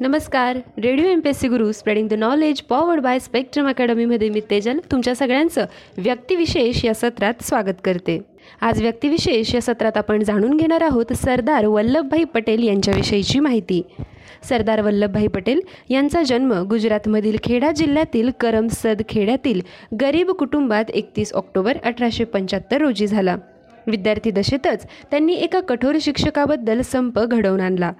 नमस्कार. Radio M P S C Guru spreading the knowledge powered by Spectrum अकॅडमीमध्ये मी तेजल तुमच्या सगळ्यांचं व्यक्तिविशेष या सत्रात स्वागत करते. आज व्यक्तिविशेष या सत्रात आपण जाणून घेणार आहोत सरदार वल्लभभाई पटेल यांच्याविषयीची माहिती. सरदार वल्लभभाई पटेल यांचा जन्म गुजरातमधील खेडा जिल्ह्यातील करमसद खेड्यातील गरीब कुटुंबात एकतीस ऑक्टोबर अठराशे पंच्याहत्तर रोजी झाला. विद्यार्थी दशेतच त्यांनी एका कठोर शिक्षकाबद्दल संप घडवून आणला.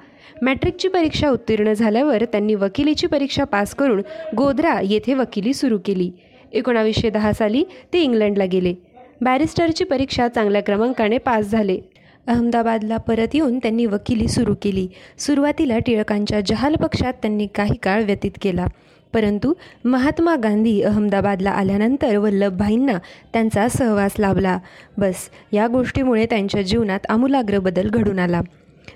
मॅट्रिकची परीक्षा उत्तीर्ण झाल्यावर त्यांनी वकिलीची परीक्षा पास करून गोध्रा येथे वकिली सुरू केली. एकोणावीसशे दहा साली ते इंग्लंडला गेले. बॅरिस्टरची परीक्षा चांगल्या क्रमांकाने पास झाले. अहमदाबादला परत येऊन त्यांनी वकिली सुरू केली. सुरुवातीला टिळकांच्या जहाल पक्षात त्यांनी काही काळ व्यतीत केला. परंतु महात्मा गांधी अहमदाबादला आल्यानंतर वल्लभभाईंना त्यांचा सहवास लाभला. बस या गोष्टीमुळे त्यांच्या जीवनात आमूलाग्र बदल घडून आला.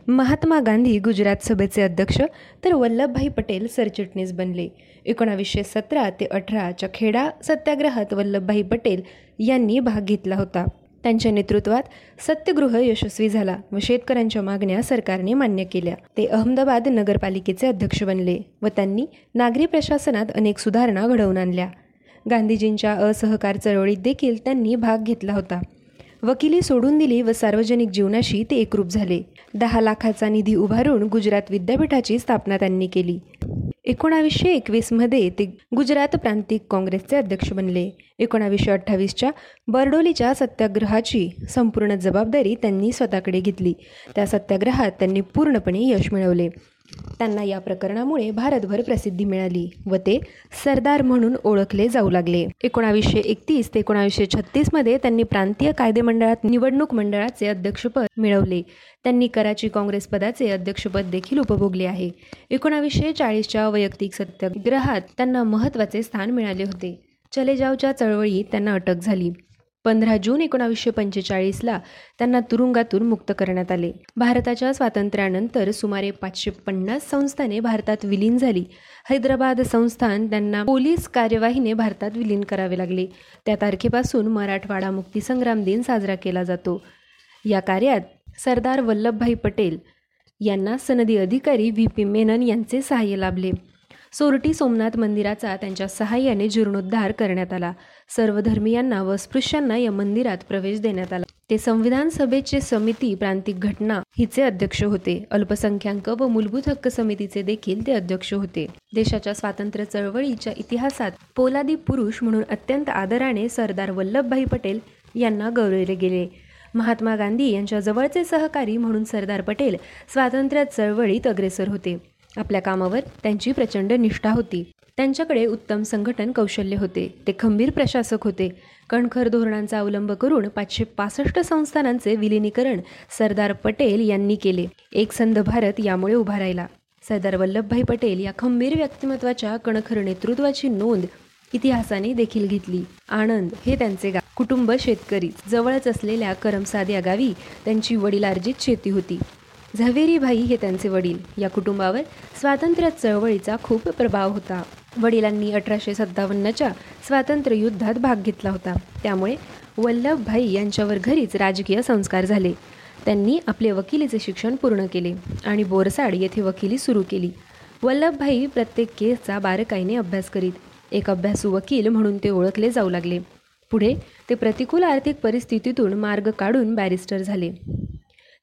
महात्मा गांधी गुजरात सभेचे अध्यक्ष तर वल्लभभाई पटेल सरचिटणीस बनले. एकोणावीसशे सतरा ते अठराच्या खेडा सत्याग्रहात वल्लभभाई पटेल यांनी भाग घेतला होता. त्यांच्या नेतृत्वात सत्यगृह यशस्वी झाला व शेतकऱ्यांच्या मागण्या सरकारने मान्य केल्या. ते अहमदाबाद नगरपालिकेचे अध्यक्ष बनले व त्यांनी नागरी प्रशासनात अनेक सुधारणा घडवून आणल्या. गांधीजींच्या असहकार चळवळीत देखील त्यांनी भाग घेतला होता. वकिली सोडून दिली व सार्वजनिक जीवनाशी ते एकरूप झाले. दहा लाखाचा निधी उभारून गुजरात विद्यापीठाची स्थापना त्यांनी केली. एकोणावीसशे एकवीसमध्ये ते गुजरात प्रांतिक काँग्रेसचे अध्यक्ष बनले. एकोणावीसशे अठ्ठावीसच्या बर्डोलीच्या सत्याग्रहाची संपूर्ण जबाबदारी त्यांनी स्वतःकडे घेतली. त्या सत्याग्रहात त्यांनी पूर्णपणे यश मिळवले. त्यांना या प्रकरणामुळे भारतभर प्रसिद्धी मिळाली व ते सरदार म्हणून ओळखले जाऊ लागले. एकोणावीसशे एकतीस ते एकोणावीसशे छत्तीसमध्ये त्यांनी प्रांतीय कायदे मंडळात निवडणूक मंडळाचे अध्यक्षपद मिळवले. त्यांनी कराची काँग्रेस पदाचे अध्यक्षपद देखील उपभोगले आहे. एकोणावीसशे चाळीसच्या वैयक्तिक सत्याग्रहात त्यांना महत्त्वाचे स्थान मिळाले होते. चलेजावच्या चळवळीत त्यांना अटक झाली. पंधरा जून एकोणावीसशे पंचेचाळीसला त्यांना तुरुंगातून मुक्त करण्यात आले. भारताच्या स्वातंत्र्यानंतर सुमारे पाचशे पन्नास संस्थाने भारतात विलीन झाली. हैदराबाद संस्थान त्यांना पोलीस कार्यवाहीने भारतात विलीन करावे लागले. त्या तारखेपासून मराठवाडा मुक्तीसंग्राम दिन साजरा केला जातो. या कार्यात सरदार वल्लभभाई पटेल यांना सनदी अधिकारी व्ही पी मेनन यांचे सहाय्य लाभले. सोरटी सोमनाथ मंदिराचा त्यांच्या सहाय्याने जीर्णोद्धार करण्यात आला. सर्व धर्मियांना व स्पृश्यांना या मंदिरात प्रवेश देण्यात आला. ते संविधान सभेचे समिती प्रांतिक घटना हिचे अध्यक्ष होते. अल्पसंख्याक व मूलभूत हक्क समितीचे देखील ते अध्यक्ष होते. देशाच्या स्वातंत्र्य चळवळीच्या इतिहासात पोलादी पुरुष म्हणून अत्यंत आदराने सरदार वल्लभभाई पटेल यांना गौरवले गेले. महात्मा गांधी यांच्या जवळचे सहकारी म्हणून सरदार पटेल स्वातंत्र्य चळवळीत अग्रेसर होते. आपल्या कामावर त्यांची प्रचंड निष्ठा होती. त्यांच्याकडे उत्तम संघटन कौशल्य होते. ते खंबीर प्रशासक होते. कणखर धोरणांचा अवलंब करून पाचशे पासष्ट संस्थानांचे विलिनीकरण सरदार पटेल यांनी केले. एक संध भारत यामुळे उभा राहिला. सरदार वल्लभभाई पटेल या खंबीर व्यक्तिमत्वाच्या कणखर नेतृत्वाची नोंद इतिहासाने देखील घेतली. आनंद हे त्यांचे गाव. कुटुंब शेतकरी. जवळच असलेल्या करमसाद या गावी त्यांची वडिलार्जित शेती होती. झवेरीभाई हे त्यांचे वडील. या कुटुंबावर स्वातंत्र्य चळवळीचा खूप प्रभाव होता. वडिलांनी अठराशे सत्तावन्नच्या स्वातंत्र्य युद्धात भाग घेतला होता. त्यामुळे वल्लभभाई यांच्यावर घरीच राजकीय संस्कार झाले. त्यांनी आपले वकिलीचे शिक्षण पूर्ण केले आणि बोरसाड येथे वकिली सुरू केली. वल्लभभाई प्रत्येक केसचा बारकाईने अभ्यास करीत एक अभ्यासू वकील म्हणून ते ओळखले जाऊ लागले. पुढे ते प्रतिकूल आर्थिक परिस्थितीतून मार्ग काढून बॅरिस्टर झाले.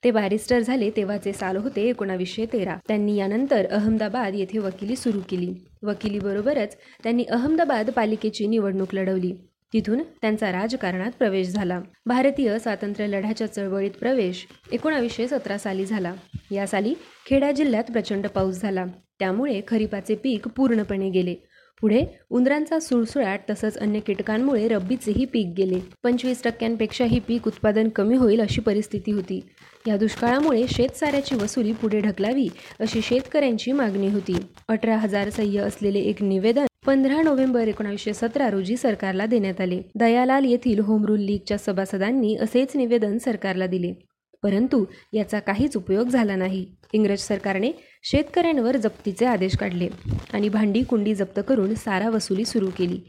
ते बॅरिस्टर झाले तेव्हाचे साल होते एकोणावीसशे तेरा. त्यांनी यानंतर अहमदाबाद येथे वकिली सुरू केली. वकिलीबरोबरच त्यांनी अहमदाबाद पालिकेची निवडणूक लढवली. तिथून त्यांचा राजकारणात प्रवेश झाला. भारतीय स्वातंत्र्य लढ्याच्या चळवळीत प्रवेश एकोणावीसशे सतरा साली झाला. या साली खेडा जिल्ह्यात प्रचंड पाऊस झाला. त्यामुळे खरीपाचे पीक पूर्णपणे गेले. पुढे उंदरांचा सुळसुळाट तसंच अन्य कीटकांमुळे रब्बीचेही पीक गेले. पंचवीस टक्क्यांपेक्षाही पीक उत्पादन कमी होईल अशी परिस्थिती होती. या दुष्काळामुळे शेतसाऱ्याची वसुली पुढे ढकलावी अशी शेतकऱ्यांची मागणी होती. अठरा हजार सह्य असलेले एक निवेदन पंधरा नोव्हेंबर एकोणीसशे सतरा रोजी सरकारला देण्यात आले. दयालाल येथील होम रूल लीगच्या सभासदांनी असेच निवेदन सरकारला दिले. परंतु याचा काहीच उपयोग झाला नाही. इंग्रज सरकारने शेतकऱ्यांवर जप्तीचे आदेश काढले आणि भांडी कुंडी जप्त करून सारा वसुली सुरू केली.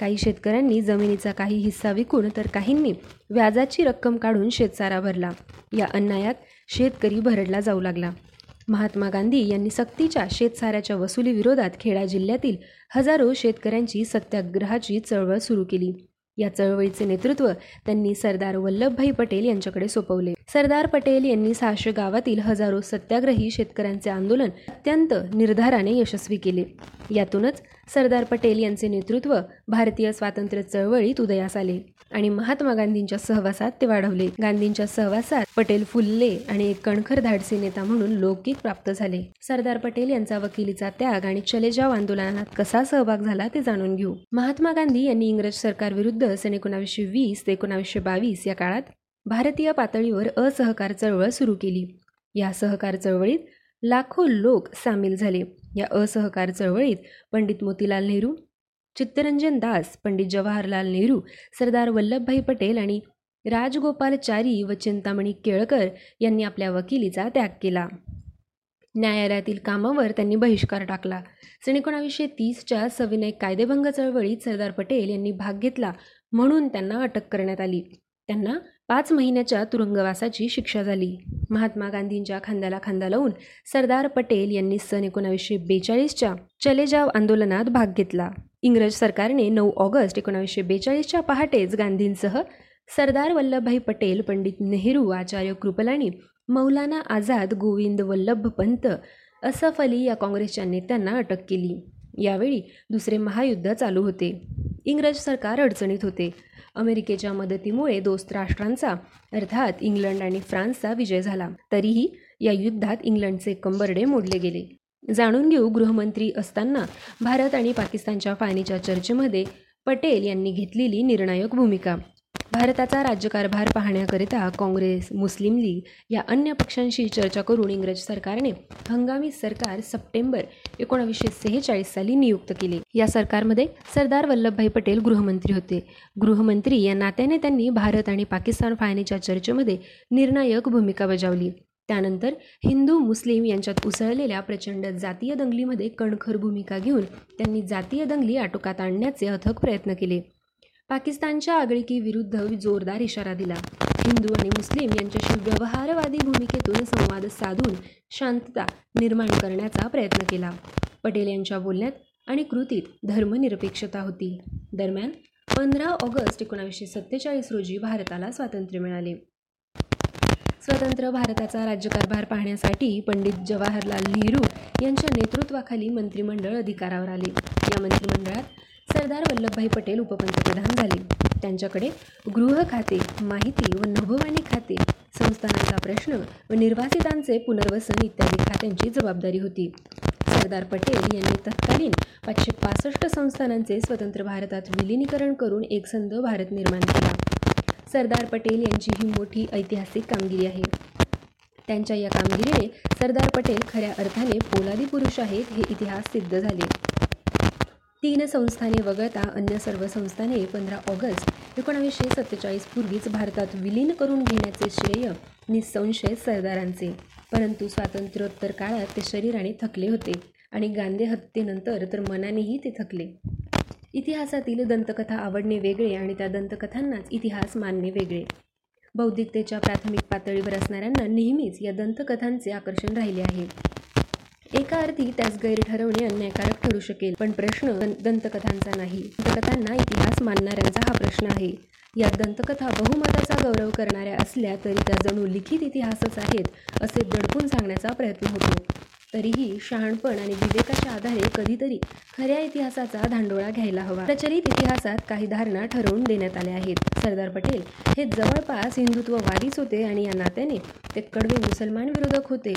काही शेतकऱ्यांनी जमिनीचा काही हिस्सा विकून तर काहींनी व्याजाची रक्कम काढून शेतसारा भरला. या अन्यायात शेतकरी भरडला जाऊ लागला. महात्मा गांधी यांनी सक्तीच्या शेतसाऱ्याच्या वसुलीविरोधात खेडा जिल्ह्यातील हजारो शेतकऱ्यांची सत्याग्रहाची चळवळ सुरू केली. या चळवळीचे नेतृत्व त्यांनी सरदार वल्लभभाई पटेल यांच्याकडे सोपवले. सरदार पटेल यांनी सहाशे गावातील हजारो सत्याग्रही शेतकऱ्यांचे आंदोलन अत्यंत निर्धाराने यशस्वी केले. यातूनच सरदार पटेल यांचे नेतृत्व भारतीय स्वातंत्र्य चळवळीत उदयास आले आणि महात्मा गांधींच्या सहवासात ते वाढवले. गांधींच्या सहवासात पटेल फुलले आणि एक कणखर धाडसी नेता म्हणून लौकिक प्राप्त झाले. सरदार पटेल यांचा वकिलीचा त्याग आणि चलेजाव आंदोलनात कसा सहभाग झाला ते जाणून घेऊ. महात्मा गांधी यांनी इंग्रज सरकारविरुद्ध सन एकोणावीसशे वीस ते एकोणावीसशे बावीस या काळात भारतीय पातळीवर असहकार चळवळ सुरू केली. या सहकार चळवळीत लाखो लोक सामील झाले. या असहकार चळवळीत पंडित मोतीलाल नेहरू चित्तरंजन दास पंडित जवाहरलाल नेहरू सरदार वल्लभभाई पटेल आणि राजगोपालचारी व चिंतामणी केळकर यांनी आपल्या वकिलीचा त्याग केला. न्यायालयातील कामावर त्यांनी बहिष्कार टाकला. सन एकोणावीसशे तीसच्या सविनय कायदेभंग चळवळीत सरदार पटेल यांनी भाग घेतला म्हणून त्यांना अटक करण्यात आली. त्यांना पाच महिन्याच्या तुरुंगवासाची शिक्षा झाली. महात्मा गांधींच्या खांद्याला खांदा लावून सरदार पटेल यांनी सन एकोणावीसशे बेचाळीसच्या चलेजाव आंदोलनात भाग घेतला. इंग्रज सरकारने नऊ ऑगस्ट एकोणावीसशे बेचाळीसच्या पहाटेच गांधींसह सरदार वल्लभभाई पटेल पंडित नेहरू आचार्य कृपलानी मौलाना आझाद गोविंद वल्लभ पंत असफ अली या काँग्रेसच्या नेत्यांना अटक केली. यावेळी दुसरे महायुद्ध चालू होते. इंग्रज सरकार अडचणीत होते. अमेरिकेच्या मदतीमुळे दोस्त राष्ट्रांचा अर्थात इंग्लंड आणि फ्रान्सचा विजय झाला. तरीही या युद्धात इंग्लंडचे कंबरडे मोडले गेले. जाणून घेऊ गृहमंत्री असताना भारत आणि पाकिस्तानच्या फायनीच्या चर्चेमध्ये पटेल यांनी घेतलेली निर्णायक भूमिका. भारताचा राज्यकारभार पाहण्याकरिता काँग्रेस मुस्लिम लीग या अन्य पक्षांशी चर्चा करून इंग्रज सरकारने हंगामी सरकार सप्टेंबर एकोणावीसशे सेहेचाळीस साली नियुक्त केले. या सरकारमध्ये सरदार वल्लभभाई पटेल गृहमंत्री होते. गृहमंत्री या नात्याने त्यांनी भारत आणि पाकिस्तान फाळणीच्या चर्चेमध्ये निर्णायक भूमिका बजावली. त्यानंतर हिंदू मुस्लिम यांच्यात उसळलेल्या प्रचंड जातीय दंगलीमध्ये कणखर भूमिका घेऊन त्यांनी जातीय दंगली आटोकात आणण्याचे अथक प्रयत्न केले. पाकिस्तानच्या आगळीकीविरुद्ध जोरदार इशारा दिला. हिंदू आणि मुस्लिम यांच्याशी व्यवहारवादी भूमिकेतून संवाद साधून शांतता निर्माण करण्याचा प्रयत्न केला. पटेल यांच्या बोलण्यात आणि कृतीत धर्मनिरपेक्षता होती. दरम्यान पंधरा ऑगस्ट एकोणावीसशे सत्तेचाळीस रोजी भारताला स्वातंत्र्य मिळाले. स्वतंत्र भारताचा राज्यकारभार पाहण्यासाठी पंडित जवाहरलाल नेहरू यांच्या नेतृत्वाखाली मंत्रिमंडळ अधिकारावर आले. या मंत्रिमंडळात सरदार वल्लभभाई पटेल उपपंतप्रधान झाले. त्यांच्याकडे गृह खाते माहिती व नभोवाणी खाते संस्थानांचा प्रश्न व निर्वासितांचे पुनर्वसन इत्यादी खात्यांची जबाबदारी होती. सरदार पटेल यांनी तत्कालीन पाचशे पासष्ट संस्थानांचे स्वतंत्र भारतात विलिनीकरण करून एकसंध भारत निर्माण केला. सरदार पटेल यांची ही मोठी ऐतिहासिक कामगिरी आहे. त्यांच्या या कामगिरीने सरदार पटेल खऱ्या अर्थाने पोलादी पुरुष आहेत हे इतिहास सिद्ध झाले. तीन संस्थाने वगळता अन्य सर्व संस्थाने पंधरा ऑगस्ट एकोणावीसशे सत्तेचाळीस पूर्वीच भारतात विलीन करून घेण्याचे श्रेय निसंशय सरदारांचे. परंतु स्वातंत्र्योत्तर काळात ते शरीराने थकले होते आणि गांधी हत्येनंतर तर मनानेही ते थकले. इतिहासातील दंतकथा आवडणे वेगळे आणि त्या दंतकथांनाच इतिहास मानणे वेगळे. बौद्धिकतेच्या प्राथमिक पातळीवर असणाऱ्यांना नेहमीच या दंतकथांचे आकर्षण राहिले आहे. एका अर्थी त्यास गैर ठरवणे अन्यायकारक ठरू शकेल. पण प्रश्न दंतकथांचा नाही. दंतकथांना इतिहास मानणाऱ्यांचा हा प्रश्न आहे. या दंतकथा बहुमताचा गौरव करणाऱ्या असल्या तरी त्या जणू लिखित इतिहासच आहेत असे दडपून सांगण्याचा प्रयत्न होतो. तरीही शहाणपण आणि विवेकाच्या आधारे कधीतरी खऱ्या इतिहासाचा धांडोळा घ्यायला हवा. प्रचलित इतिहासात काही धारणा ठरवून देण्यात आल्या आहेत. सरदार पटेल हे जवळपास हिंदुत्ववादीच होते आणि या नात्याने ते कडवे मुसलमान विरोधक होते.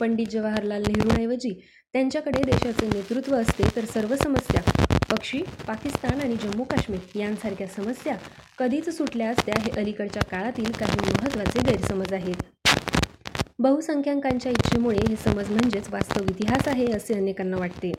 पंडित जवाहरलाल नेहरूंऐवजी त्यांच्याकडे देशाचे नेतृत्व असते तर सर्व समस्या पक्षी पाकिस्तान आणि जम्मू काश्मीर यांसारख्या समस्या कधीच सुटल्या असत्या हे अलीकडच्या काळातील काही महत्त्वाचे गैरसमज आहेत. बहुसंख्याकांच्या इच्छेमुळे हे समज म्हणजेच वास्तव इतिहास आहे असे अनेकांना वाटते.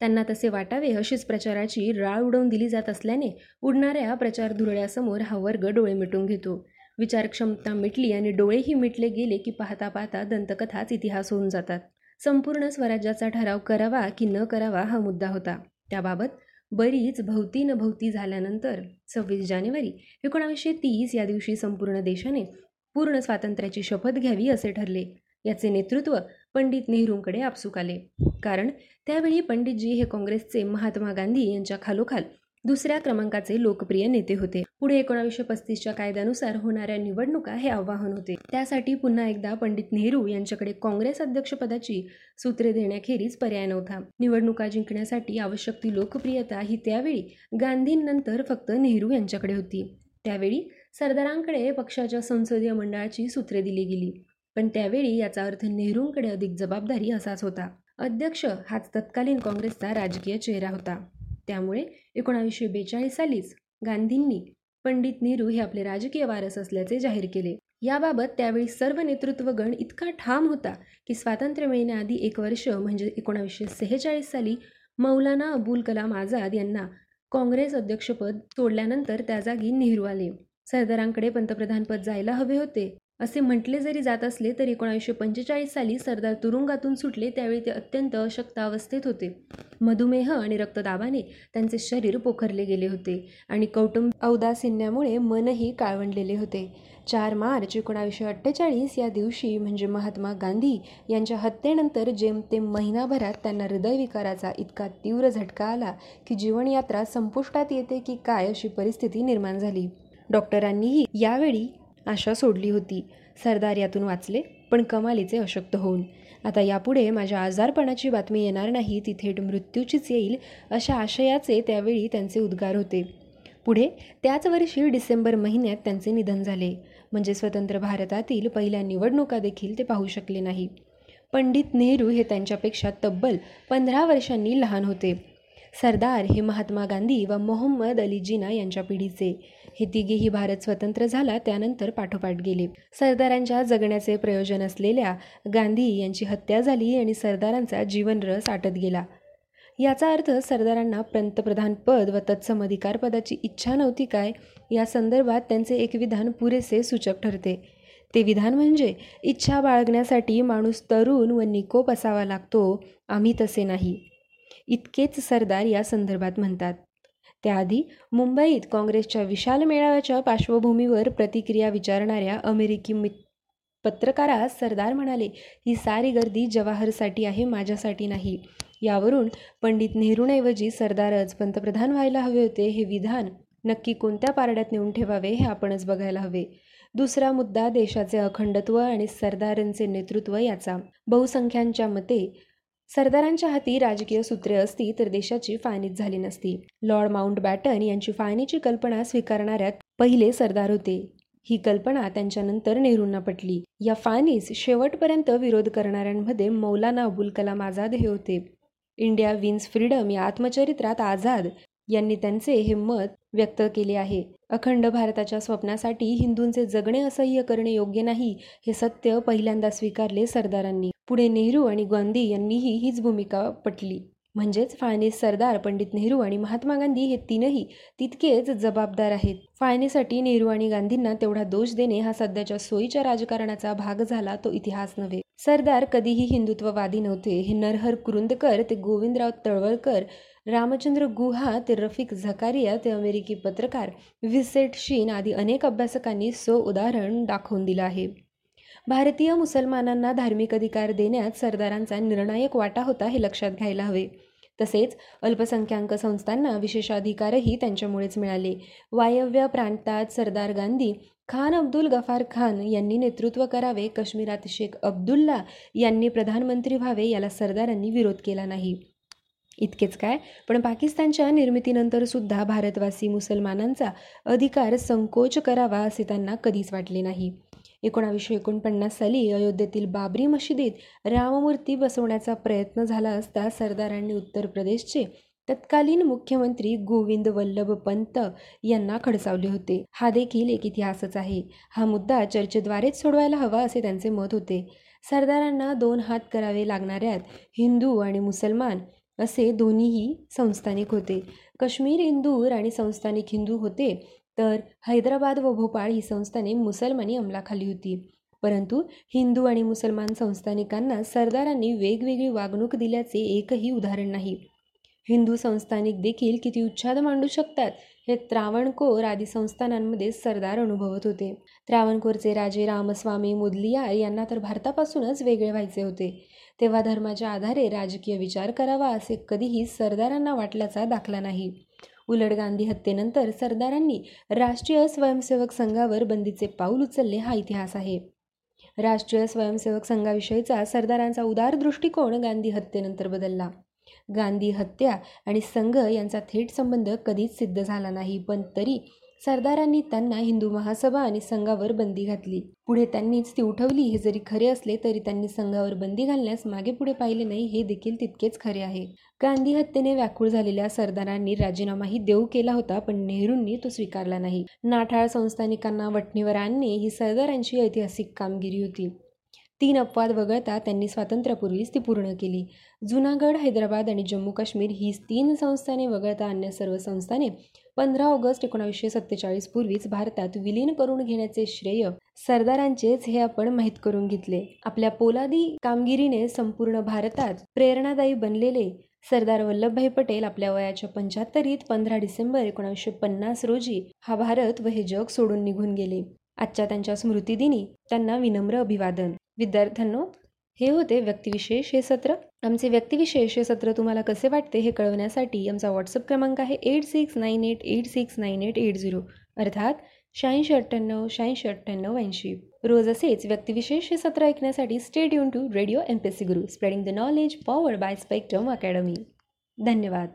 त्यांना तसे वाटावे अशीच प्रचाराची राळ उडवून दिली जात असल्याने उडणाऱ्या प्रचार धुरळ्यासमोर हा वर्ग डोळे मिटून घेतो. विचारक्षमता मिटली आणि डोळेही मिटले गेले की पाहता पाहता दंतकथाच इतिहास होऊन जातात. संपूर्ण स्वराज्याचा ठराव करावा की न करावा हा मुद्दा होता. त्याबाबत बरीच भवती न भवती झाल्यानंतर सव्वीस जानेवारी एकोणावीसशे तीस या दिवशी संपूर्ण देशाने पूर्ण स्वातंत्र्याची शपथ घ्यावी असे ठरले. याचे नेतृत्व पंडित नेहरूंकडे आपसूक आले. कारण त्यावेळी पंडितजी हे काँग्रेसचे महात्मा गांधी यांच्या खालोखाल दुसऱ्या क्रमांकाचे लोकप्रिय नेते होते. पुढे एकोणावीसशे पस्तीसच्या कायद्यानुसार होणाऱ्या निवडणुका हे आव्हान होते. त्यासाठी पुन्हा एकदा पंडित नेहरू यांच्याकडे काँग्रेस अध्यक्षपदाची सूत्रे देण्याखेरीज पर्याय नव्हता. निवडणुका जिंकण्यासाठी आवश्यक ती लोकप्रियता ही त्यावेळी गांधींनंतर फक्त नेहरू यांच्याकडे होती. त्यावेळी सरदारांकडे पक्षाच्या संसदीय मंडळाची सूत्रे दिली गेली. पण त्यावेळी याचा अर्थ नेहरूंकडे अधिक जबाबदारी असाच होता. अध्यक्ष हाच तत्कालीन काँग्रेसचा राजकीय चेहरा होता. त्यामुळे एकोणावीसशे बेचाळीस सालीच गांधींनी पंडित नेहरू हे आपले राजकीय वारस असल्याचे जाहीर केले. याबाबत त्यावेळी सर्व नेतृत्वगण इतका ठाम होता की स्वातंत्र्य मिळण्याआधी एक वर्ष म्हणजे एकोणावीसशे सेहेचाळीस साली मौलाना अबुल कलाम आझाद यांना काँग्रेस अध्यक्षपद सोडल्यानंतर त्या जागी नेहरू आले. सरदारांकडे पंतप्रधानपद जायला हवे होते. असे म्हटले जरी जात असले तरी एकोणावीसशे पंचेचाळीस साली सरदार तुरुंगातून सुटले त्यावेळी ते अत्यंत अशक्त अवस्थेत होते. मधुमेह आणि रक्तदाबाने त्यांचे शरीर पोखरले गेले होते आणि कौटुंब औदासिन्यामुळे मनही काळवंडलेले होते. चार मार्च एकोणावीसशे अठ्ठेचाळीस या दिवशी म्हणजे महात्मा गांधी यांच्या हत्येनंतर जेमतेम महिनाभरात त्यांना हृदयविकाराचा इतका तीव्र झटका आला की जीवनयात्रा संपुष्टात येते की काय अशी परिस्थिती निर्माण झाली. डॉक्टरांनीही यावेळी आशा सोडली होती. सरदार यातून वाचले पण कमालीचे अशक्त होऊन. आता यापुढे माझ्या आजारपणाची बातमी येणार नाही ती थेट मृत्यूचीच येईल अशा आशयाचे त्यावेळी त्यांचे उद्गार होते. पुढे त्याच वर्षी डिसेंबर महिन्यात त्यांचे निधन झाले. म्हणजे स्वतंत्र भारतातील पहिल्या निवडणुका देखील ते पाहू शकले नाही. पंडित नेहरू हे त्यांच्यापेक्षा तब्बल पंधरा वर्षांनी लहान होते. सरदार हे महात्मा गांधी व मोहम्मद अली जिना यांच्या पिढीचे. हे तिघेही भारत स्वतंत्र झाला त्यानंतर पाठोपाठ गेले. सरदारांच्या जगण्याचे प्रयोजन असलेल्या गांधी यांची हत्या झाली आणि सरदारांचा जीवनरस आटत गेला. याचा अर्थ सरदारांना पंतप्रधान पद व तत्सम अधिकार पदाची इच्छा नव्हती काय? या संदर्भात त्यांचे एक विधान पुरेसे सूचक ठरते. ते विधान म्हणजे इच्छा बाळगण्यासाठी माणूस तरुण व निकोप असावा लागतो. आम्ही तसे नाही. इतकेच सरदार या संदर्भात म्हणतात. त्याआधी मुंबईत काँग्रेसच्या विशाल मेळाव्याच्या पार्श्वभूमीवर प्रतिक्रिया विचारणाऱ्या अमेरिकी मित पत्रकारास सरदार म्हणाले ही सारी गर्दी जवाहरसाठी आहे माझ्यासाठी नाही. यावरून पंडित नेहरूंऐवजी सरदारच पंतप्रधान व्हायला हवे होते हे विधान नक्की कोणत्या पारड्यात नेऊन ठेवावे हे आपणच बघायला हवे. दुसरा मुद्दा देशाचे अखंडत्व आणि सरदारांचे नेतृत्व याचा. बहुसंख्यांच्या मते सरदारांच्या हाती राजकीय सूत्रे असती तर देशाची फायनीच झाली नसती. लॉर्ड माउंट बॅटन यांची फायनीची कल्पना स्वीकारणाऱ्यात पहिले सरदार होते. ही कल्पना त्यांच्यानंतर नेहरूंना पटली. या फानीस शेवटपर्यंत विरोध करणाऱ्यांमध्ये मौलाना अबुल कलाम आझाद हे होते. इंडिया विन्स फ्रीडम या आत्मचरित्रात आझाद यांनी त्यांचे हे मत व्यक्त केले आहे. अखंड भारताच्या स्वप्नासाठी हिंदूंचे जगणे असह्य करणे योग्य नाही हे सत्य पहिल्यांदा स्वीकारले सरदारांनी. पुढे नेहरू आणि गांधी यांनीही हीच भूमिका पटली. म्हणजेच फाळणीस सरदार पंडित नेहरू आणि महात्मा गांधी हे तीनही तितकेच जबाबदार आहेत. फाळणीसाठी नेहरू आणि गांधींना तेवढा दोष देणे हा सध्याच्या सोयीच्या राजकारणाचा भाग झाला तो इतिहास नव्हे. सरदार कधीही हिंदुत्ववादी नव्हते. हे नरहर कुरुंदकर ते गोविंदराव तळवळकर रामचंद्र गुहा ते रफिक झकारिया ते अमेरिकी पत्रकार व्हिसेट शीन आदी अनेक अभ्यासकांनी सो उदाहरण दाखवून दिलं आहे. भारतीय मुसलमानांना धार्मिक अधिकार देण्यात सरदारांचा निर्णायक वाटा होता हे लक्षात घ्यायला हवे. तसेच अल्पसंख्याक संस्थांना विशेषाधिकारही त्यांच्यामुळेच मिळाले. वायव्य प्रांतात सरदार गांधी खान अब्दुल गफार खान यांनी नेतृत्व करावे काश्मीरात शेख अब्दुल्ला यांनी प्रधानमंत्री व्हावे याला सरदारांनी विरोध केला नाही. इतकेच काय? पण पाकिस्तानच्या निर्मितीनंतर सुद्धा भारतवासी मुसलमानांचा अधिकार संकोच करावा असे त्यांना कधीच वाटले नाही. एकोणावीसशे एकोणपन्नास साली अयोध्येतील बाबरी मशिदीत राममूर्ती बसवण्याचा प्रयत्न झाला असता सरदारांनी उत्तर प्रदेशचे तत्कालीन मुख्यमंत्री गोविंद वल्लभ पंत यांना खडसावले होते. हा देखील एक इतिहासच आहे. हा मुद्दा चर्चेद्वारेच सोडवायला हवा असे त्यांचे मत होते. सरदारांना दोन हात करावे लागणाऱ्यात हिंदू आणि मुसलमान असे दोन्हीही संस्थानिक होते. काश्मीर इंदूर आणि संस्थानिक हिंदू होते. तर हैदराबाद व भोपाळ ही संस्थाने मुसलमानी अंमलाखाली होती. परंतु हिंदू आणि मुसलमान संस्थानिकांना सरदारांनी वेगवेगळी वागणूक दिल्याचे एकही उदाहरण नाही. हिंदू संस्थानिक देखील किती उच्छाद मांडू शकतात हे त्रावणकोर आदी संस्थानांमध्ये सरदार अनुभवत होते. त्रावणकोरचे राजे रामस्वामी मुदलियार यांना तर भारतापासूनच वेगळे व्हायचे होते. तेव्हा धर्माच्या आधारे राजकीय विचार करावा असे कधीही सरदारांना वाटल्याचा दाखला नाही. उलट गांधी हत्येनंतर सरदारांनी राष्ट्रीय स्वयंसेवक संघावर बंदीचे पाऊल उचलले हा इतिहास आहे. राष्ट्रीय स्वयंसेवक संघाविषयीचा सरदारांचा उदार दृष्टिकोन गांधी हत्येनंतर बदलला. गांधी हत्या आणि संघ यांचा थेट संबंध कधीच सिद्ध झाला नाही पण तरी सरदारांनी त्यांना हिंदू महासभा आणि संघावर बंदी घातली. पुढे त्यांनीच ती उठवली. हे जरी खरे असले तरी त्यांनी संघावर बंदी घालण्यास मागे पुढे पाहिले नाही हे देखील तितकेच खरे आहे. गांधी हत्येने व्याकुळ झालेल्या सरदारांनी राजीनामाही देऊ केला होता पण नेहरूंनी तो स्वीकारला नाही. नाठाळ संस्थानिकांना वटणीवर आणणे ही सरदारांची ऐतिहासिक कामगिरी होती. तीन अपवाद वगळता त्यांनी स्वातंत्र्यापूर्वीच ती पूर्ण केली. जुनागड हैदराबाद आणि जम्मू काश्मीर ही तीन संस्थाने वगळता अन्य सर्व संस्थाने पंधरा ऑगस्ट एकोणावीसशे सत्तेचाळीस पूर्वीच भारतात विलीन करून घेण्याचे श्रेय सरदारांचेच हे आपण माहीत करून घेतले. आपल्या पोलादी कामगिरीने संपूर्ण भारतात प्रेरणादायी बनलेले सरदार वल्लभभाई पटेल आपल्या वयाच्या पंच्याहत्तरीत पंधरा डिसेंबर एकोणीसशे पन्नास रोजी हा भारत व हे जग सोडून निघून गेले. आजच्या त्यांच्या स्मृतिदिनी त्यांना विनम्र अभिवादन. विद्यार्थ्यांनो हे होते व्यक्तिविशेष हे सत्र. आमचे व्यक्तिविशेष हे सत्र तुम्हाला कसे वाटते हे कळवण्यासाठी आमचा व्हॉट्सअप क्रमांक आहे eight six nine eight eight six nine eight eight zero अर्थात शहाऐंशी अठ्ठ्याण्णव शहाऐंशी अठ्ठ्याण्णव ऐंशी. रोज असेच व्यक्तिविशेष हे सत्र ऐकण्यासाठी stay युन to radio M P C guru spreading the knowledge powered by spectrum academy धन्यवाद.